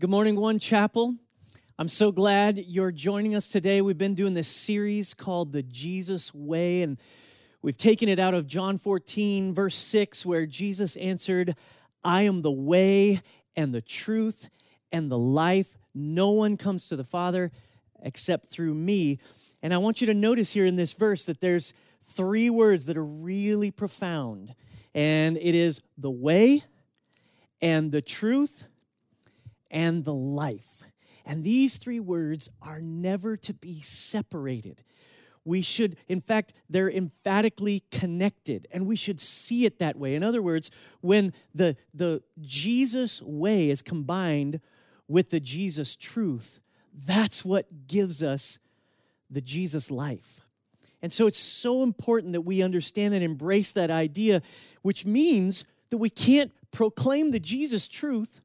Good morning, One Chapel. I'm so glad you're joining us today. We've been doing this series called The Jesus Way, and we've taken it out of John 14, verse 6, where Jesus answered, I am the way and the truth and the life. No one comes to the Father except through me. And I want you to notice here in this verse that there's three words that are really profound, and it is the way and the truth and the life. And these three words are never to be separated. We should, in fact, they're emphatically connected, and we should see it that way. In other words, when the, the Jesus way is combined with the Jesus truth, that's what gives us the Jesus life. And so it's so important that we understand and embrace that idea, which means that we can't proclaim the Jesus truth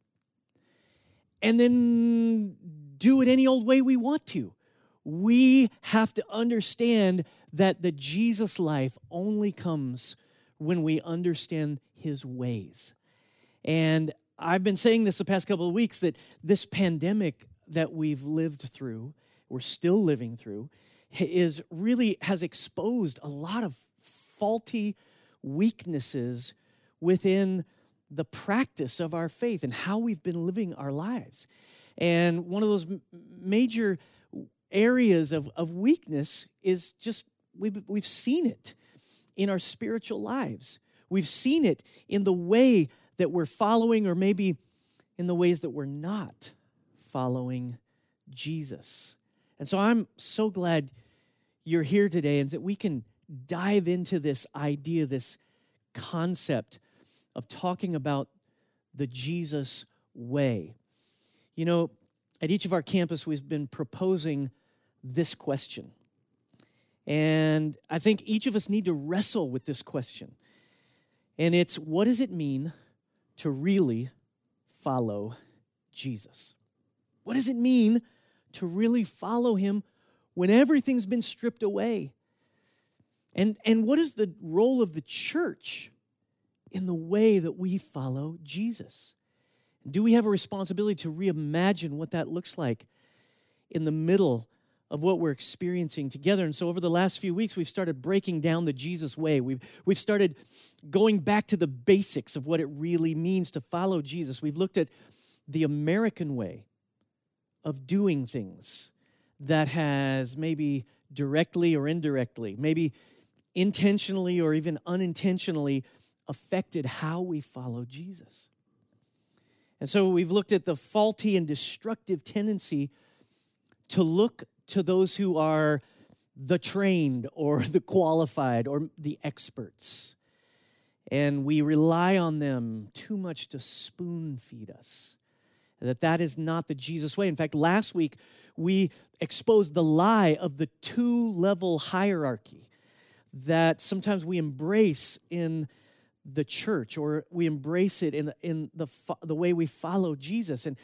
and then do it any old way we want to. We have to understand that the Jesus life only comes when we understand his ways. And I've been saying this the past couple of weeks that this pandemic that we've lived through, we're still living through, is really has exposed a lot of faulty weaknesses within the practice of our faith and how we've been living our lives. And one of those major areas of, of weakness is just we've, we've seen it in our spiritual lives. We've seen it in the way that we're following, or maybe in the ways that we're not following Jesus. And so I'm so glad you're here today and that we can dive into this idea, this concept of talking about the Jesus way. You know, at each of our campus, we've been proposing this question. And I think each of us need to wrestle with this question. And it's what does it mean to really follow Jesus? What does it mean to really follow him when everything's been stripped away? And, and what is the role of the church in the way that we follow Jesus? Do we have a responsibility to reimagine what that looks like in the middle of what we're experiencing together? And so, over the last few weeks, we've started breaking down the Jesus way. We've, we've started going back to the basics of what it really means to follow Jesus. We've looked at the American way of doing things that has maybe directly or indirectly, maybe intentionally or even unintentionally affected how we follow Jesus. And so we've looked at the faulty and destructive tendency to look to those who are the trained or the qualified or the experts. And we rely on them too much to spoon feed us. That that is not the Jesus way. In fact, last week we exposed the lie of the two level hierarchy that sometimes we embrace in the church or we embrace it in, in the, the way we follow Jesus. And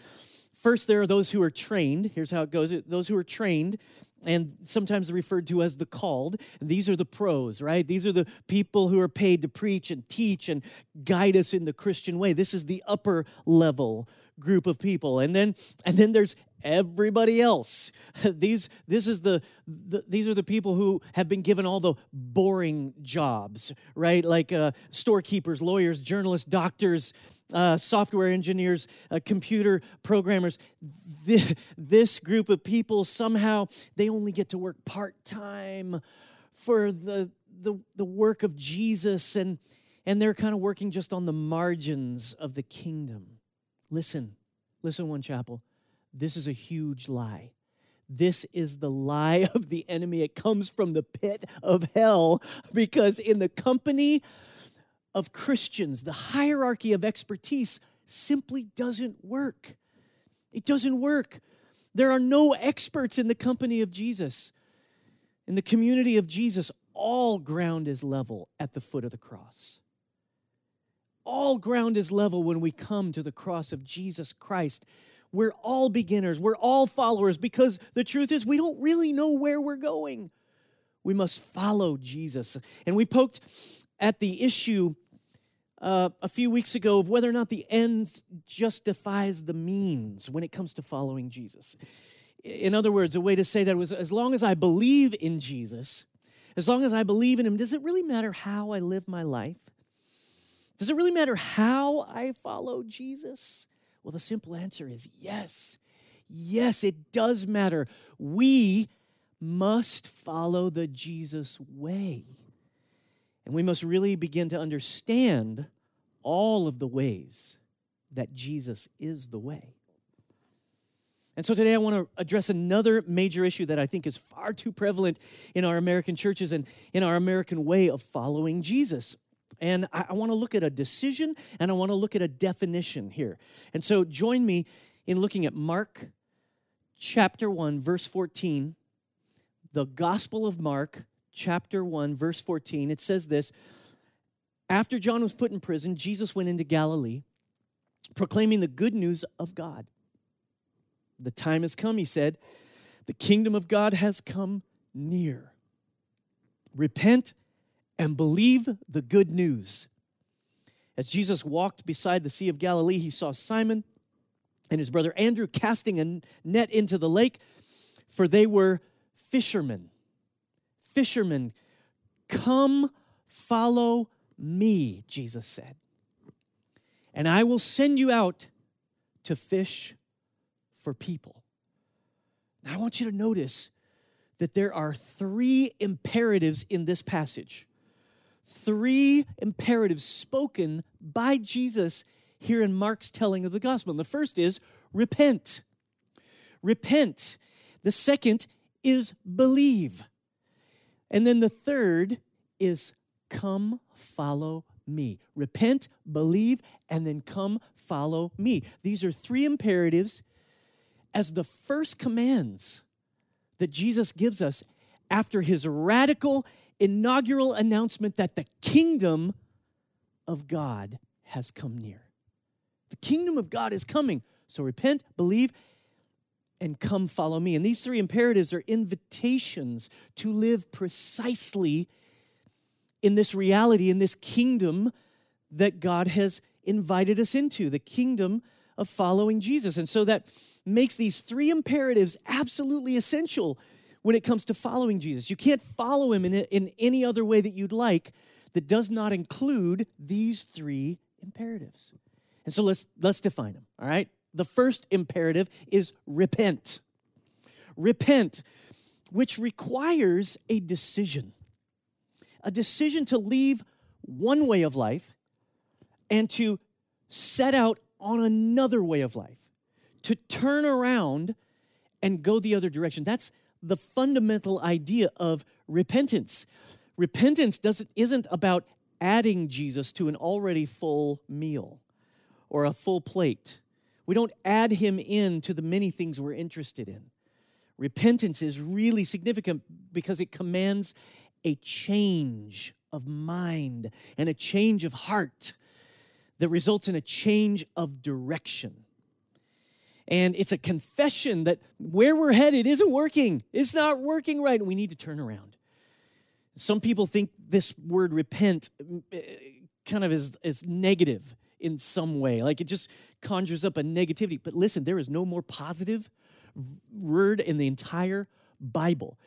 first, there are those who are trained. Here's how it goes those who are trained, and sometimes referred to as the called. And these are the pros, right? These are the people who are paid to preach and teach and guide us in the Christian way. This is the upper level group of people. And then and then there's everybody else. These this is the, the, these are the people who have been given all the boring jobs right? Like uh, storekeepers lawyers journalists doctors uh, software engineers uh, computer programmers. This, this group of people somehow they only get to work part-time for the, the the work of jesus and and they're kind of working just on the margins of the kingdom Listen, listen, One Chapel. This is a huge lie. This is the lie of the enemy. It comes from the pit of hell because, in the company of Christians, the hierarchy of expertise simply doesn't work. It doesn't work. There are no experts in the company of Jesus. In the community of Jesus, all ground is level at the foot of the cross all ground is level when we come to the cross of Jesus Christ. We're all beginners, we're all followers because the truth is we don't really know where we're going. We must follow Jesus. And we poked at the issue uh, a few weeks ago of whether or not the end justifies the means when it comes to following Jesus. In other words, a way to say that was as long as I believe in Jesus, as long as I believe in Him, does it really matter how I live my life? Does it really matter how I follow Jesus? Well, the simple answer is yes. Yes, it does matter. We must follow the Jesus way. And we must really begin to understand all of the ways that Jesus is the way. And so today I want to address another major issue that I think is far too prevalent in our American churches and in our American way of following Jesus. And I, I want to look at a decision and I want to look at a definition here. And so join me in looking at Mark chapter 1, verse 14, the Gospel of Mark, chapter 1, verse 14. It says this After John was put in prison, Jesus went into Galilee, proclaiming the good news of God. The time has come, he said. The kingdom of God has come near. Repent and believe the good news. As Jesus walked beside the Sea of Galilee, he saw Simon and his brother Andrew casting a net into the lake, for they were fishermen. Fishermen, come follow me, Jesus said, and I will send you out to fish for people. Now, I want you to notice that there are three imperatives in this passage. Three imperatives spoken by Jesus here in Mark's telling of the gospel. And the first is repent. Repent. The second is believe. And then the third is come follow me. Repent, believe, and then come follow me. These are three imperatives as the first commands that Jesus gives us after his radical inaugural announcement that the kingdom of God has come near. The kingdom of God is coming. So repent, believe, and come follow me. And these three imperatives are invitations to live precisely in this reality, in this kingdom that God has invited us into, the kingdom of following Jesus. And so that makes these three imperatives absolutely essential when it comes to following Jesus. You can't follow him in, in any other way that you'd like that does not include these three imperatives. And so let's let's define them, all right? The first imperative is repent. Repent, which requires a decision. A decision to leave one way of life and to set out on another way of life, to turn around and go the other direction. That's the fundamental idea of repentance. Repentance doesn't, isn't about adding Jesus to an already full meal or a full plate. We don't add him in to the many things we're interested in. Repentance is really significant because it commands a change of mind and a change of heart that results in a change of direction. And it's a confession that where we're headed isn't working. It's not working right, and we need to turn around. Some people think this word repent uh, kind of is, is negative in some way, like it just conjures up a negativity. But listen, there is no more positive word in the entire Bible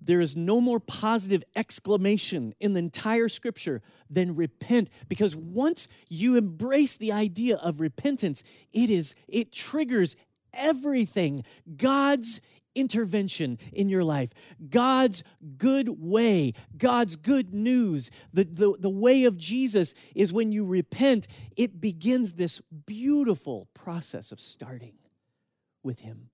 there is no more positive exclamation in the entire scripture than repent. Because once you embrace the idea of repentance it is it triggers everything god's intervention in your life god's good way god's good news. The, the, the way of jesus is when you repent it begins this beautiful process of starting with him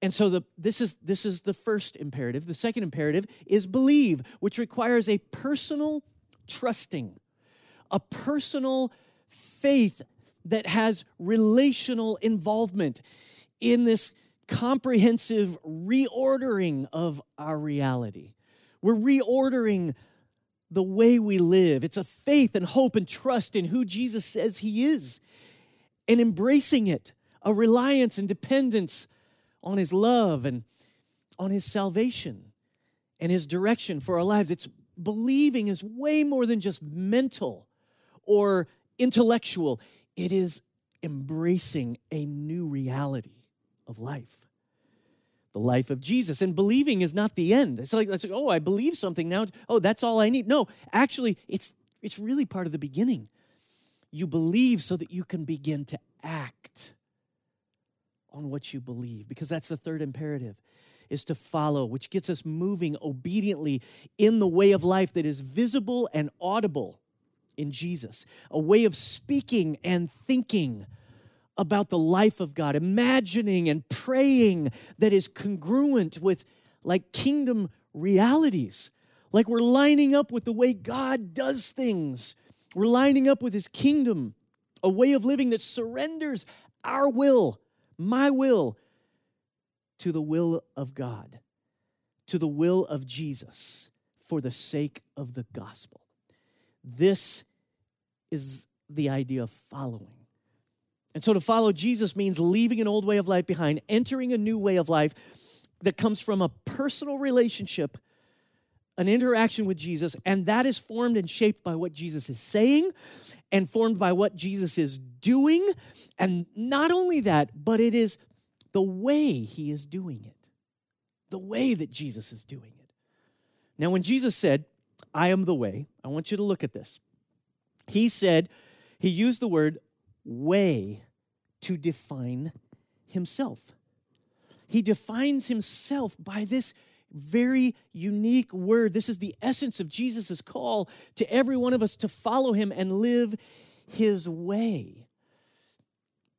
and so the, this, is, this is the first imperative. The second imperative is believe, which requires a personal trusting, a personal faith that has relational involvement in this comprehensive reordering of our reality. We're reordering the way we live. It's a faith and hope and trust in who Jesus says He is and embracing it, a reliance and dependence on His love and on His salvation and His direction for our lives. It's believing is way more than just mental or intellectual. It is embracing a new reality of life the life of Jesus. And believing is not the end. It's like, it's like, oh, I believe something now. Oh, that's all I need. No, actually, it's it's really part of the beginning. You believe so that you can begin to act on what you believe, because that's the third imperative is to follow, which gets us moving obediently in the way of life that is visible and audible in Jesus, a way of speaking and thinking about the life of God, imagining and praying that is congruent with like kingdom realities. Like we're lining up with the way God does things. We're lining up with his kingdom, a way of living that surrenders our will, my will, to the will of God, to the will of Jesus for the sake of the gospel. This is the idea of following. And so to follow Jesus means leaving an old way of life behind, entering a new way of life that comes from a personal relationship, an interaction with Jesus, and that is formed and shaped by what Jesus is saying and formed by what Jesus is doing. And not only that, but it is the way he is doing it, the way that Jesus is doing it. Now, when Jesus said, I am the way, I want you to look at this. He said, he used the word way to define himself. He defines himself by this very unique word. This is the essence of Jesus' call to every one of us to follow him and live his way.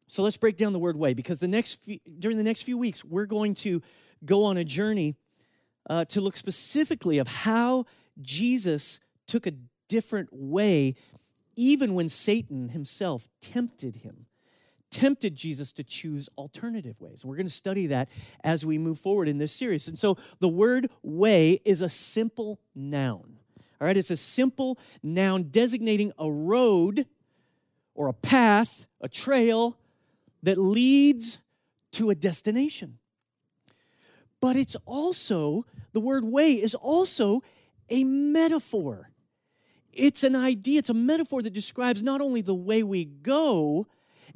So let's break down the word way because the next few, during the next few weeks we're going to go on a journey uh, to look specifically of how Jesus took a different way even when Satan himself tempted him, tempted Jesus to choose alternative ways. We're going to study that as we move forward in this series. And so the word way is a simple noun. All right, it's a simple noun designating a road or a path, a trail that leads to a destination. But it's also, the word way is also a metaphor. It's an idea, it's a metaphor that describes not only the way we go,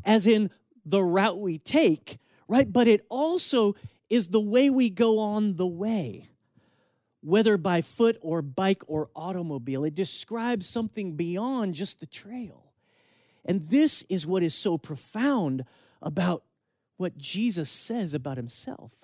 as in the route we take, right? But it also is the way we go on the way, whether by foot or bike or automobile. It describes something beyond just the trail. And this is what is so profound about what Jesus says about himself.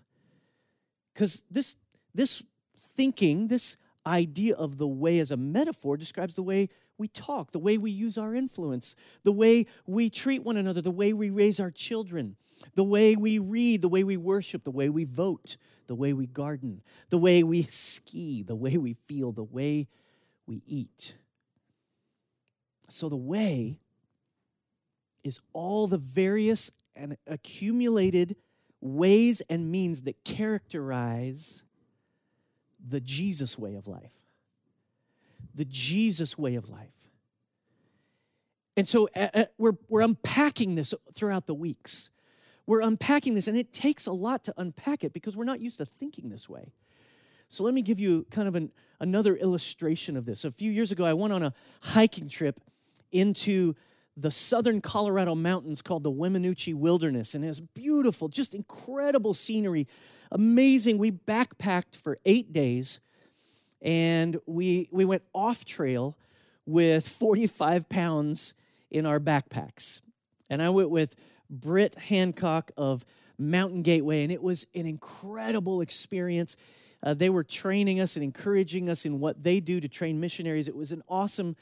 Because this, this thinking, this idea of the way as a metaphor describes the way we talk, the way we use our influence, the way we treat one another, the way we raise our children, the way we read, the way we worship, the way we vote, the way we garden, the way we ski, the way we feel, the way we eat. So the way is all the various and accumulated ways and means that characterize the Jesus way of life. The Jesus way of life. And so uh, uh, we're, we're unpacking this throughout the weeks. We're unpacking this, and it takes a lot to unpack it because we're not used to thinking this way. So let me give you kind of an, another illustration of this. A few years ago, I went on a hiking trip into the southern Colorado mountains called the Weminuche Wilderness, and it was beautiful, just incredible scenery amazing. We backpacked for eight days and we, we went off trail with 45 pounds in our backpacks. And I went with Britt Hancock of Mountain Gateway, and it was an incredible experience. Uh, they were training us and encouraging us in what they do to train missionaries. It was an awesome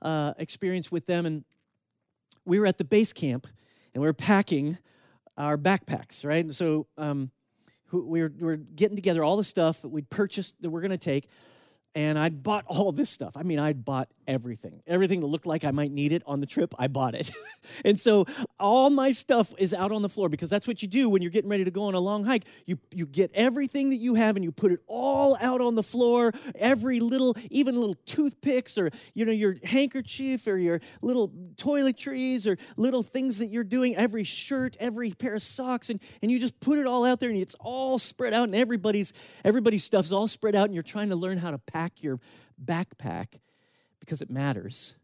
uh, experience with them. And we were at the base camp and we were packing our backpacks, right? So um, we were, we were getting together all the stuff that we'd purchased that we're going to take and I'd bought all this stuff. I mean, I'd bought everything. Everything that looked like I might need it on the trip, I bought it. and so all my stuff is out on the floor because that's what you do when you're getting ready to go on a long hike. You you get everything that you have and you put it all out on the floor, every little even little toothpicks or you know your handkerchief or your little toiletries or little things that you're doing, every shirt, every pair of socks and and you just put it all out there and it's all spread out and everybody's everybody's stuff's all spread out and you're trying to learn how to pack pack your backpack because it matters.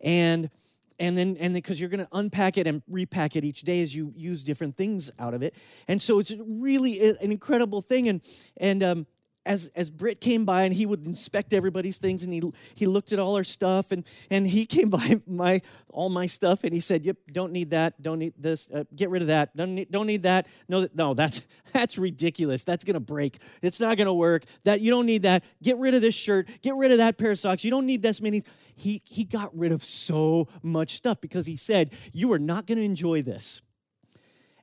And and then and because you're going to unpack it and repack it each day as you use different things out of it and so it's really an incredible thing and and um, as as Britt came by and he would inspect everybody's things and he he looked at all our stuff and and he came by my all my stuff and he said, "Yep, don't need that. Don't need this. Uh, get rid of that. Don't need, don't need that. No, no, that's that's ridiculous. That's gonna break. It's not gonna work. That you don't need that. Get rid of this shirt. Get rid of that pair of socks. You don't need this many." He he got rid of so much stuff because he said, "You are not gonna enjoy this."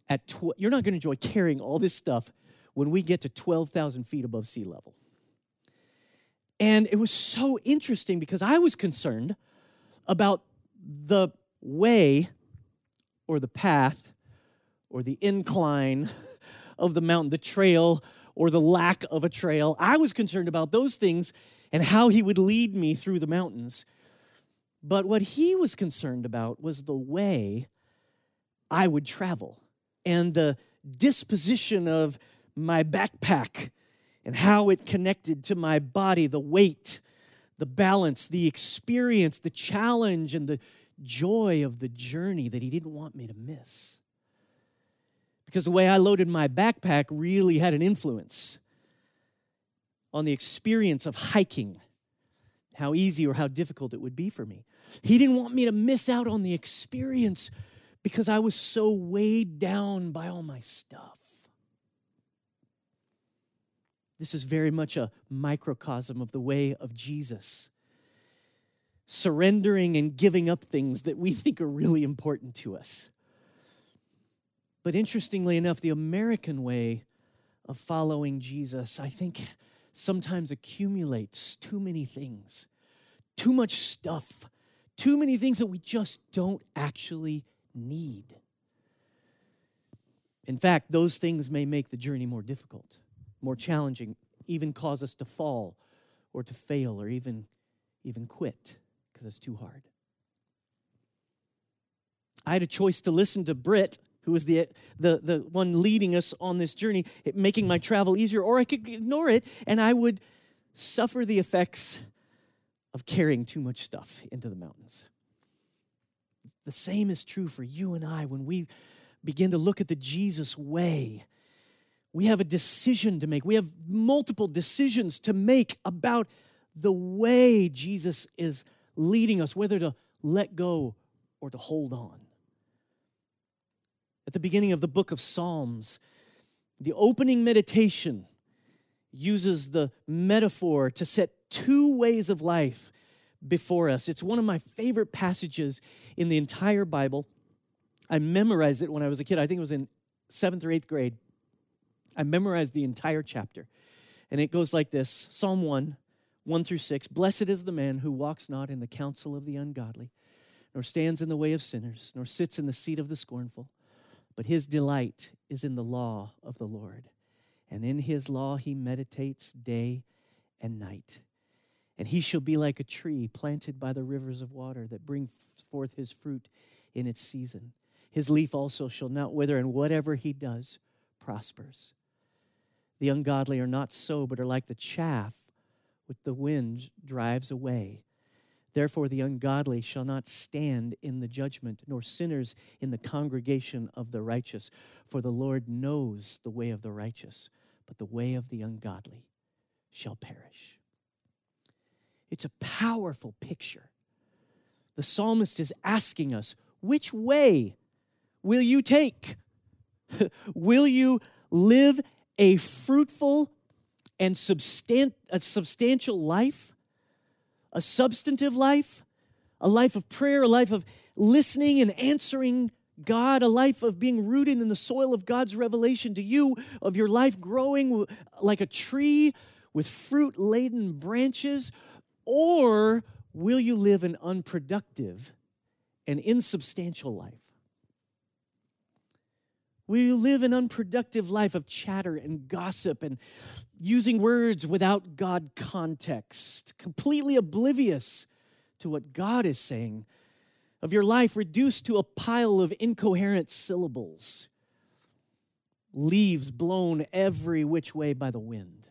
At tw- you're not gonna enjoy carrying all this stuff when we get to 12,000 feet above sea level. And it was so interesting because I was concerned about the way or the path or the incline of the mountain, the trail or the lack of a trail. I was concerned about those things and how he would lead me through the mountains. But what he was concerned about was the way I would travel and the disposition of my backpack and how it connected to my body, the weight, the balance, the experience, the challenge, and the joy of the journey that he didn't want me to miss. Because the way I loaded my backpack really had an influence on the experience of hiking, how easy or how difficult it would be for me. He didn't want me to miss out on the experience because I was so weighed down by all my stuff. This is very much a microcosm of the way of Jesus. Surrendering and giving up things that we think are really important to us. But interestingly enough, the American way of following Jesus, I think, sometimes accumulates too many things, too much stuff, too many things that we just don't actually need. In fact, those things may make the journey more difficult more challenging, even cause us to fall or to fail or even, even quit because it's too hard. I had a choice to listen to Britt, who was the, the, the one leading us on this journey, making my travel easier, or I could ignore it and I would suffer the effects of carrying too much stuff into the mountains. The same is true for you and I when we begin to look at the Jesus way we have a decision to make. We have multiple decisions to make about the way Jesus is leading us, whether to let go or to hold on. At the beginning of the book of Psalms, the opening meditation uses the metaphor to set two ways of life before us. It's one of my favorite passages in the entire Bible. I memorized it when I was a kid. I think it was in seventh or eighth grade. I memorized the entire chapter. And it goes like this Psalm 1, 1 through 6. Blessed is the man who walks not in the counsel of the ungodly, nor stands in the way of sinners, nor sits in the seat of the scornful. But his delight is in the law of the Lord. And in his law he meditates day and night. And he shall be like a tree planted by the rivers of water that bring forth his fruit in its season. His leaf also shall not wither, and whatever he does prospers. The ungodly are not so, but are like the chaff which the wind drives away. Therefore, the ungodly shall not stand in the judgment, nor sinners in the congregation of the righteous. For the Lord knows the way of the righteous, but the way of the ungodly shall perish. It's a powerful picture. The psalmist is asking us, which way will you take? will you live a fruitful and substan- a substantial life, a substantive life, a life of prayer, a life of listening and answering God, a life of being rooted in the soil of God's revelation to you, of your life growing like a tree with fruit laden branches? Or will you live an unproductive and insubstantial life? We live an unproductive life of chatter and gossip and using words without God context, completely oblivious to what God is saying, of your life reduced to a pile of incoherent syllables, leaves blown every which way by the wind.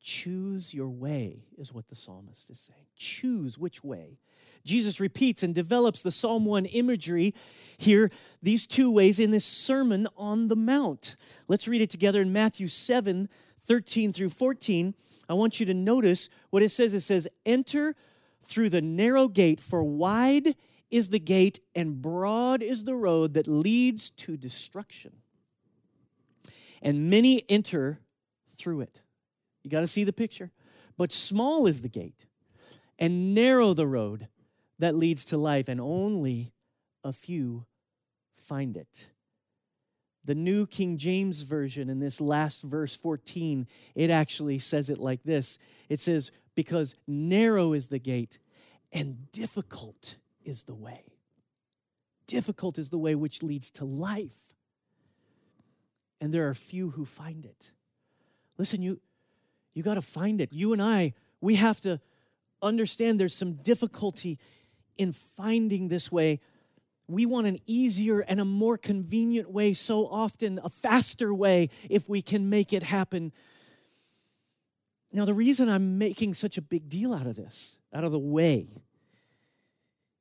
Choose your way, is what the psalmist is saying. Choose which way. Jesus repeats and develops the Psalm 1 imagery here, these two ways in this Sermon on the Mount. Let's read it together in Matthew 7 13 through 14. I want you to notice what it says. It says, Enter through the narrow gate, for wide is the gate and broad is the road that leads to destruction. And many enter through it. You got to see the picture. But small is the gate, and narrow the road that leads to life, and only a few find it. The New King James Version in this last verse 14, it actually says it like this it says, Because narrow is the gate, and difficult is the way. Difficult is the way which leads to life. And there are few who find it. Listen, you, you got to find it. You and I, we have to understand there's some difficulty in finding this way. We want an easier and a more convenient way, so often a faster way, if we can make it happen. Now, the reason I'm making such a big deal out of this, out of the way,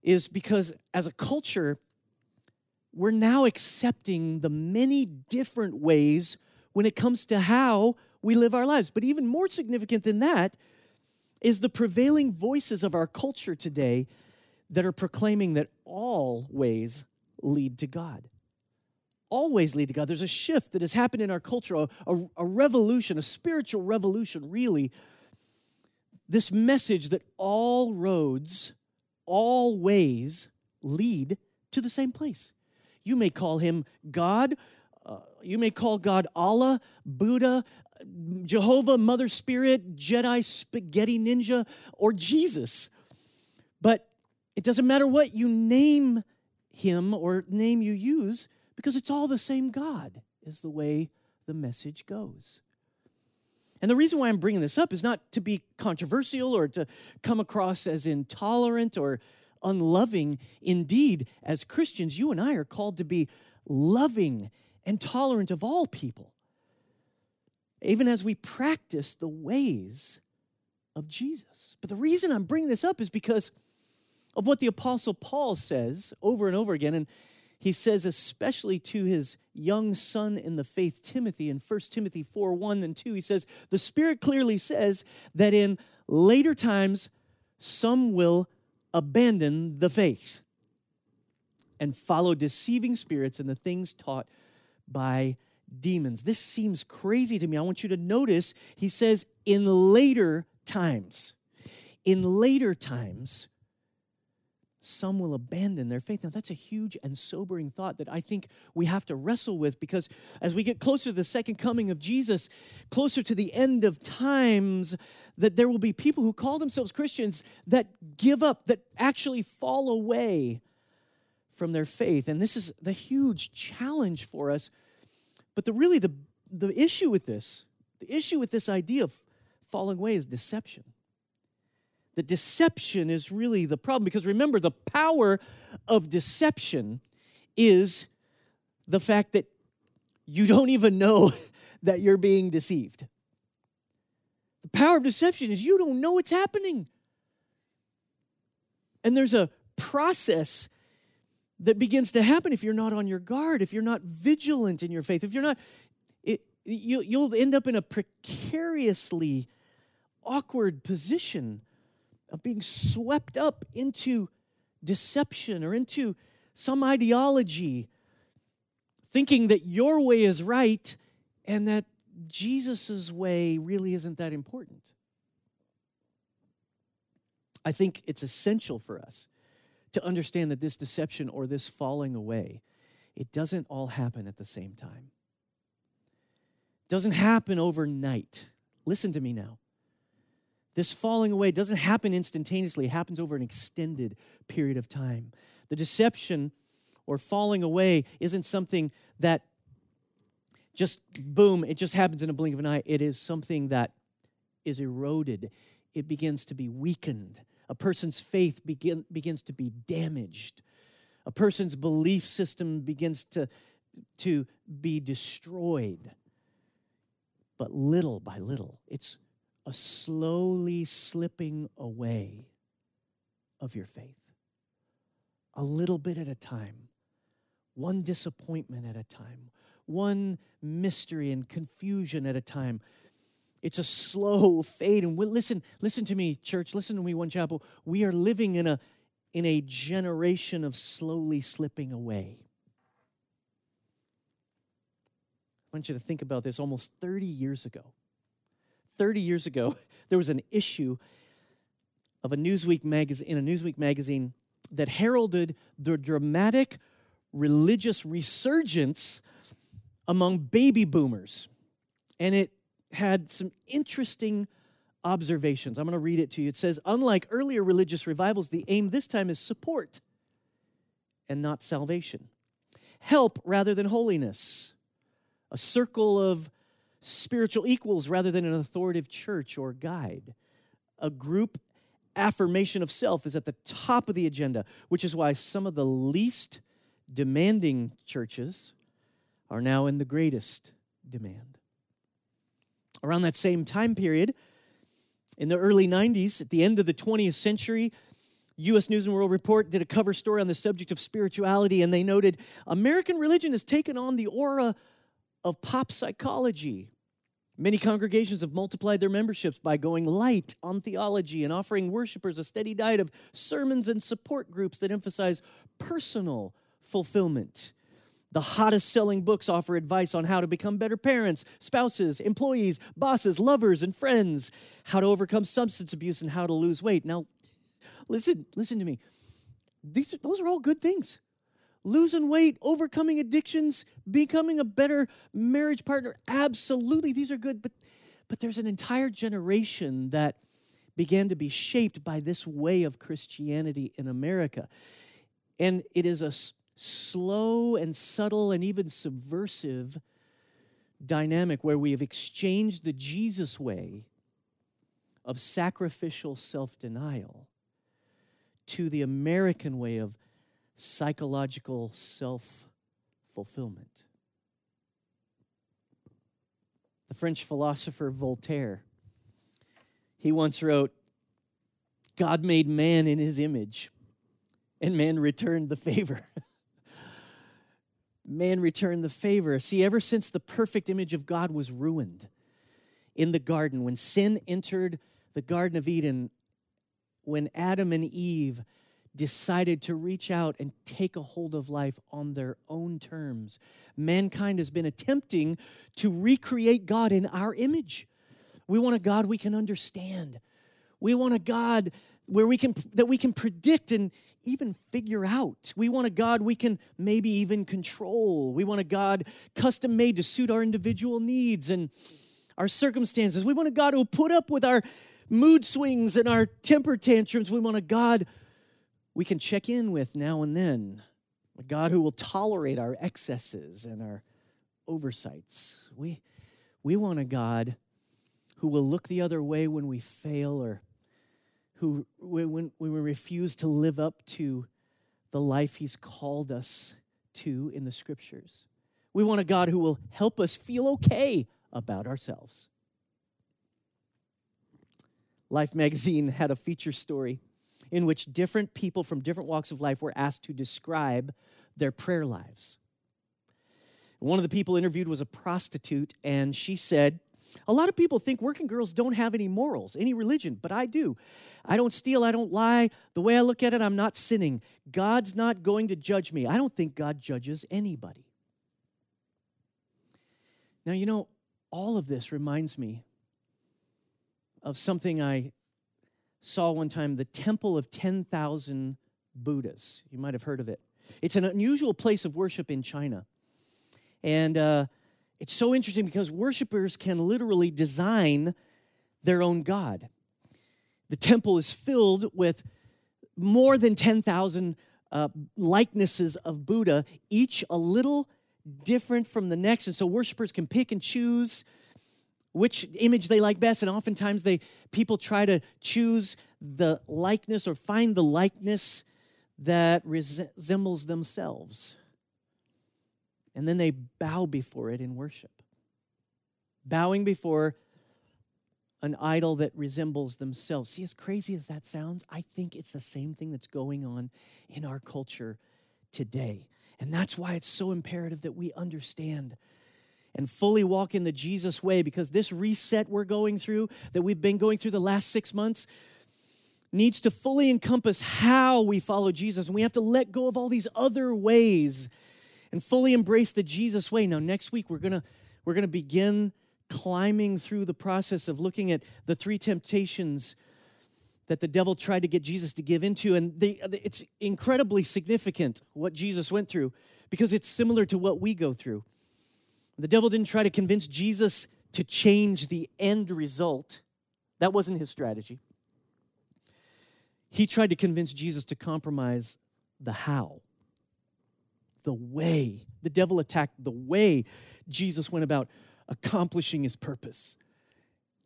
is because as a culture, we're now accepting the many different ways when it comes to how we live our lives. But even more significant than that is the prevailing voices of our culture today that are proclaiming that all ways lead to God. Always lead to God. There's a shift that has happened in our culture, a, a, a revolution, a spiritual revolution, really. This message that all roads, all ways lead to the same place. You may call him God, uh, you may call God Allah, Buddha, Jehovah, Mother Spirit, Jedi, Spaghetti Ninja, or Jesus. But it doesn't matter what you name him or name you use because it's all the same God, is the way the message goes. And the reason why I'm bringing this up is not to be controversial or to come across as intolerant or unloving. Indeed, as Christians, you and I are called to be loving and tolerant of all people even as we practice the ways of Jesus. But the reason I'm bringing this up is because of what the Apostle Paul says over and over again. And he says, especially to his young son in the faith, Timothy, in 1 Timothy 4 1 and 2, he says, The Spirit clearly says that in later times, some will abandon the faith and follow deceiving spirits and the things taught by demons. This seems crazy to me. I want you to notice he says, in later times. In later times, some will abandon their faith. Now, that's a huge and sobering thought that I think we have to wrestle with because as we get closer to the second coming of Jesus, closer to the end of times, that there will be people who call themselves Christians that give up, that actually fall away from their faith. And this is the huge challenge for us but the really the, the issue with this, the issue with this idea of falling away is deception. The deception is really the problem because remember, the power of deception is the fact that you don't even know that you're being deceived. The power of deception is you don't know what's happening. And there's a process that begins to happen if you're not on your guard, if you're not vigilant in your faith, if you're not, it, you, you'll end up in a precariously awkward position of being swept up into deception or into some ideology, thinking that your way is right and that Jesus' way really isn't that important. I think it's essential for us to understand that this deception or this falling away, it doesn't all happen at the same time. It doesn't happen overnight. Listen to me now. This falling away doesn't happen instantaneously, it happens over an extended period of time. The deception or falling away isn't something that just boom, it just happens in a blink of an eye. It is something that is eroded, it begins to be weakened, a person's faith begin, begins to be damaged. A person's belief system begins to, to be destroyed. But little by little, it's a slowly slipping away of your faith. A little bit at a time, one disappointment at a time, one mystery and confusion at a time. It's a slow fade. And listen, listen to me, church. Listen to me, One Chapel. We are living in a in a generation of slowly slipping away. I want you to think about this almost 30 years ago. 30 years ago, there was an issue of a Newsweek magazine in a Newsweek magazine that heralded the dramatic religious resurgence among baby boomers. And it had some interesting observations. I'm going to read it to you. It says, Unlike earlier religious revivals, the aim this time is support and not salvation, help rather than holiness, a circle of spiritual equals rather than an authoritative church or guide, a group affirmation of self is at the top of the agenda, which is why some of the least demanding churches are now in the greatest demand. Around that same time period, in the early 90s, at the end of the 20th century, U.S. News and World Report did a cover story on the subject of spirituality, and they noted American religion has taken on the aura of pop psychology. Many congregations have multiplied their memberships by going light on theology and offering worshipers a steady diet of sermons and support groups that emphasize personal fulfillment. The hottest selling books offer advice on how to become better parents, spouses, employees, bosses, lovers, and friends, how to overcome substance abuse, and how to lose weight. Now, listen, listen to me. These, those are all good things. Losing weight, overcoming addictions, becoming a better marriage partner, absolutely, these are good. But, but there's an entire generation that began to be shaped by this way of Christianity in America. And it is a slow and subtle and even subversive dynamic where we have exchanged the Jesus way of sacrificial self denial to the American way of psychological self fulfillment. The French philosopher Voltaire, he once wrote, God made man in his image, and man returned the favor. man returned the favor. See, ever since the perfect image of God was ruined in the garden, when sin entered the Garden of Eden, when Adam and Eve decided to reach out and take a hold of life on their own terms, mankind has been attempting to recreate God in our image. We want a God we can understand. We want a God where we can that we can predict and even figure out. We want a God we can maybe even control. We want a God custom made to suit our individual needs and our circumstances. We want a God who will put up with our mood swings and our temper tantrums. We want a God we can check in with now and then. A God who will tolerate our excesses and our oversights. We, we want a God who will look the other way when we fail or who, when, when we refuse to live up to the life He's called us to in the scriptures. We want a God who will help us feel okay about ourselves. Life magazine had a feature story in which different people from different walks of life were asked to describe their prayer lives. One of the people interviewed was a prostitute, and she said, A lot of people think working girls don't have any morals, any religion, but I do. I don't steal, I don't lie. The way I look at it, I'm not sinning. God's not going to judge me. I don't think God judges anybody. Now, you know, all of this reminds me of something I saw one time the Temple of 10,000 Buddhas. You might have heard of it. It's an unusual place of worship in China. And uh, it's so interesting because worshipers can literally design their own God. The temple is filled with more than 10,000 uh, likenesses of Buddha, each a little different from the next. And so worshipers can pick and choose which image they like best and oftentimes they people try to choose the likeness or find the likeness that resembles themselves and then they bow before it in worship bowing before an idol that resembles themselves. See, as crazy as that sounds, I think it's the same thing that's going on in our culture today. And that's why it's so imperative that we understand and fully walk in the Jesus way because this reset we're going through, that we've been going through the last six months, needs to fully encompass how we follow Jesus. And we have to let go of all these other ways and fully embrace the Jesus way. Now, next week, we're going to we're going to begin climbing through the process of looking at the three temptations that the devil tried to get Jesus to give into. And they, it's incredibly significant what Jesus went through because it's similar to what we go through. The devil didn't try to convince Jesus to change the end result, that wasn't his strategy. He tried to convince Jesus to compromise the how, the way. The devil attacked the way Jesus went about accomplishing his purpose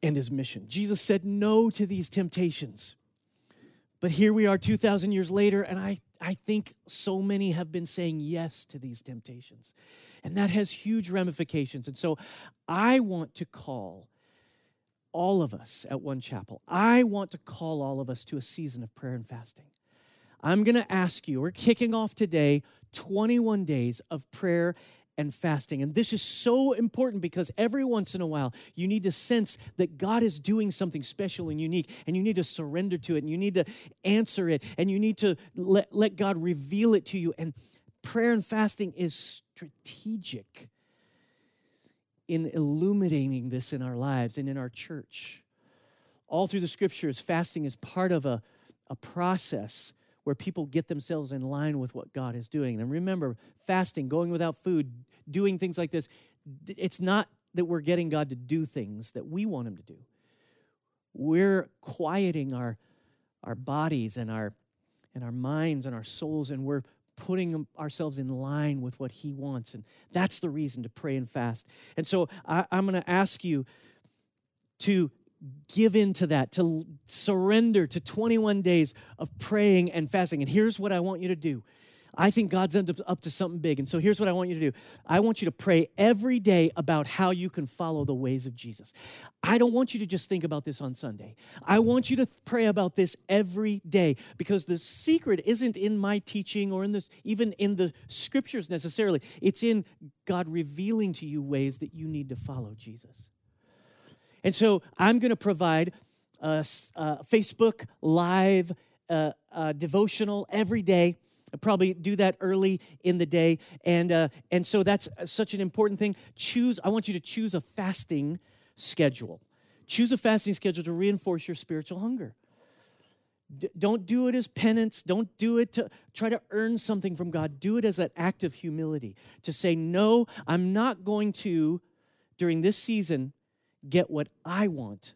and his mission. Jesus said no to these temptations. But here we are 2,000 years later, and I, I think so many have been saying yes to these temptations. And that has huge ramifications. And so I want to call all of us at One Chapel, I want to call all of us to a season of prayer and fasting. I'm going to ask you, we're kicking off today 21 days of prayer and fasting. And this is so important because every once in a while you need to sense that God is doing something special and unique, and you need to surrender to it, and you need to answer it, and you need to let, let God reveal it to you. And prayer and fasting is strategic in illuminating this in our lives and in our church. All through the scriptures, fasting is part of a, a process where people get themselves in line with what God is doing. And remember, fasting, going without food, doing things like this, it's not that we're getting God to do things that we want Him to do. We're quieting our, our bodies and our, and our minds and our souls, and we're putting ourselves in line with what He wants. And that's the reason to pray and fast. And so I, I'm going to ask you to give in to that, to surrender to 21 days of praying and fasting. And here's what I want you to do. I think God's up to something big. And so here's what I want you to do I want you to pray every day about how you can follow the ways of Jesus. I don't want you to just think about this on Sunday. I want you to pray about this every day because the secret isn't in my teaching or in the, even in the scriptures necessarily. It's in God revealing to you ways that you need to follow Jesus. And so I'm going to provide a, a, Facebook Live uh, uh, devotional every day. I'll probably do that early in the day. And, uh, and so that's such an important thing. Choose, I want you to choose a fasting schedule. Choose a fasting schedule to reinforce your spiritual hunger. D- don't do it as penance. Don't do it to try to earn something from God. Do it as an act of humility to say, No, I'm not going to, during this season, get what I want.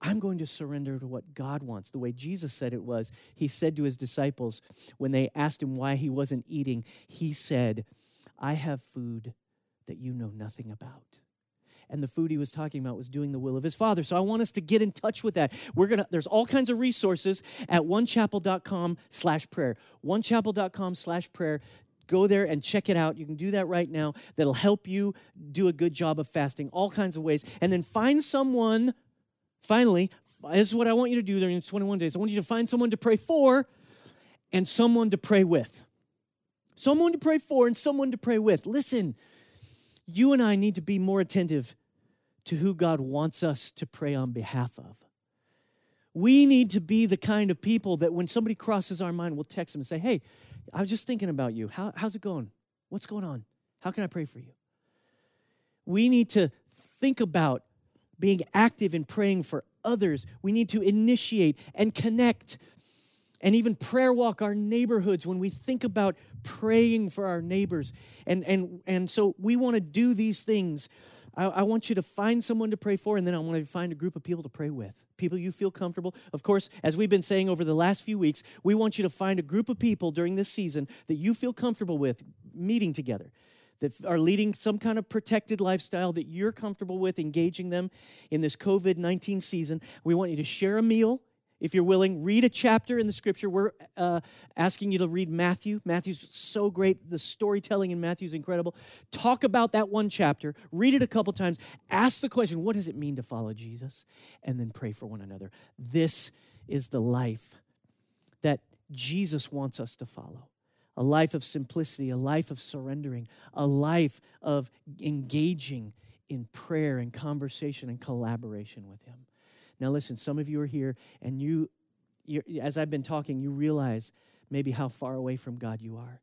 I'm going to surrender to what God wants, the way Jesus said it was. He said to his disciples when they asked him why he wasn't eating, he said, I have food that you know nothing about. And the food he was talking about was doing the will of his father. So I want us to get in touch with that. We're gonna, there's all kinds of resources at onechapel.com slash prayer. Onechapel.com slash prayer go there and check it out. You can do that right now. That'll help you do a good job of fasting, all kinds of ways. And then find someone, finally, this is what I want you to do during 21 days. I want you to find someone to pray for and someone to pray with. Someone to pray for and someone to pray with. Listen, you and I need to be more attentive to who God wants us to pray on behalf of. We need to be the kind of people that when somebody crosses our mind, we'll text them and say, Hey, I was just thinking about you. How, how's it going? What's going on? How can I pray for you? We need to think about being active in praying for others. We need to initiate and connect and even prayer walk our neighborhoods when we think about praying for our neighbors. And, and, and so we want to do these things I, I, want you to find someone to pray for, and then I want to find a group of people to pray with. People you feel comfortable. Of course, as we've been saying over the last few weeks, we want you to find a group of people during this season that you feel comfortable with meeting together, that are leading some kind of protected lifestyle that you're comfortable with, engaging them in this COVID 19 season. We want you to share a meal if you're willing, read a chapter in the scripture. We're uh, asking you to read Matthew. Matthew's so great. The storytelling in Matthew is incredible. Talk about that one chapter, read it a couple times, ask the question what does it mean to follow Jesus? And then pray for one another. This is the life that Jesus wants us to follow a life of simplicity, a life of surrendering, a life of engaging in prayer and conversation and collaboration with Him. Now, listen, some of you are here and you, as I've been talking, you realize maybe how far away from God you are.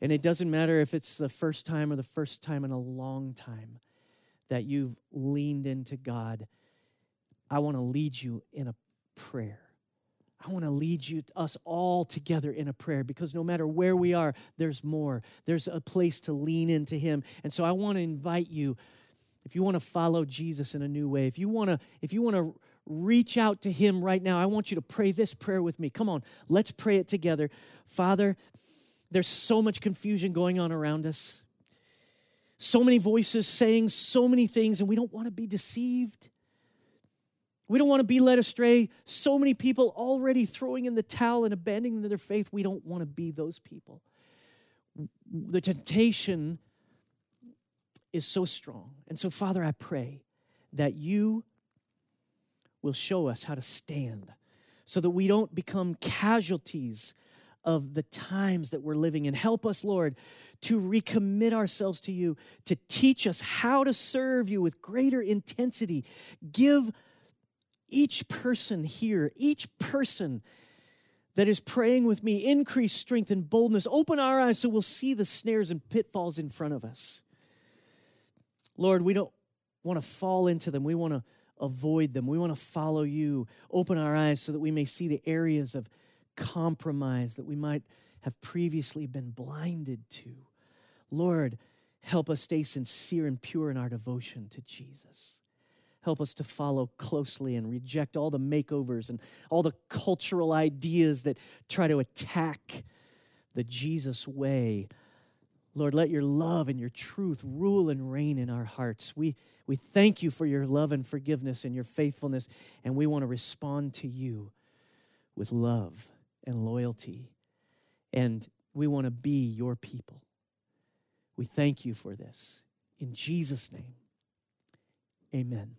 And it doesn't matter if it's the first time or the first time in a long time that you've leaned into God. I want to lead you in a prayer. I want to lead you, us all together in a prayer because no matter where we are, there's more. There's a place to lean into Him. And so I want to invite you if you want to follow Jesus in a new way, if you want to, if you want to reach out to him right now, I want you to pray this prayer with me. Come on, let's pray it together. Father, there's so much confusion going on around us. So many voices saying so many things, and we don't want to be deceived. We don't want to be led astray. So many people already throwing in the towel and abandoning their faith. We don't want to be those people. The temptation is so strong. And so, Father, I pray that you will show us how to stand so that we don't become casualties of the times that we're living in. Help us, Lord, to recommit ourselves to you, to teach us how to serve you with greater intensity. Give each person here, each person that is praying with me, increase strength and boldness. Open our eyes so we'll see the snares and pitfalls in front of us. Lord, we don't want to fall into them. We want to avoid them. We want to follow you. Open our eyes so that we may see the areas of compromise that we might have previously been blinded to. Lord, help us stay sincere and pure in our devotion to Jesus. Help us to follow closely and reject all the makeovers and all the cultural ideas that try to attack the Jesus way Lord, let your love and your truth rule and reign in our hearts. We, we thank you for your love and forgiveness and your faithfulness, and we want to respond to you with love and loyalty. And we want to be your people. We thank you for this. In Jesus' name, amen.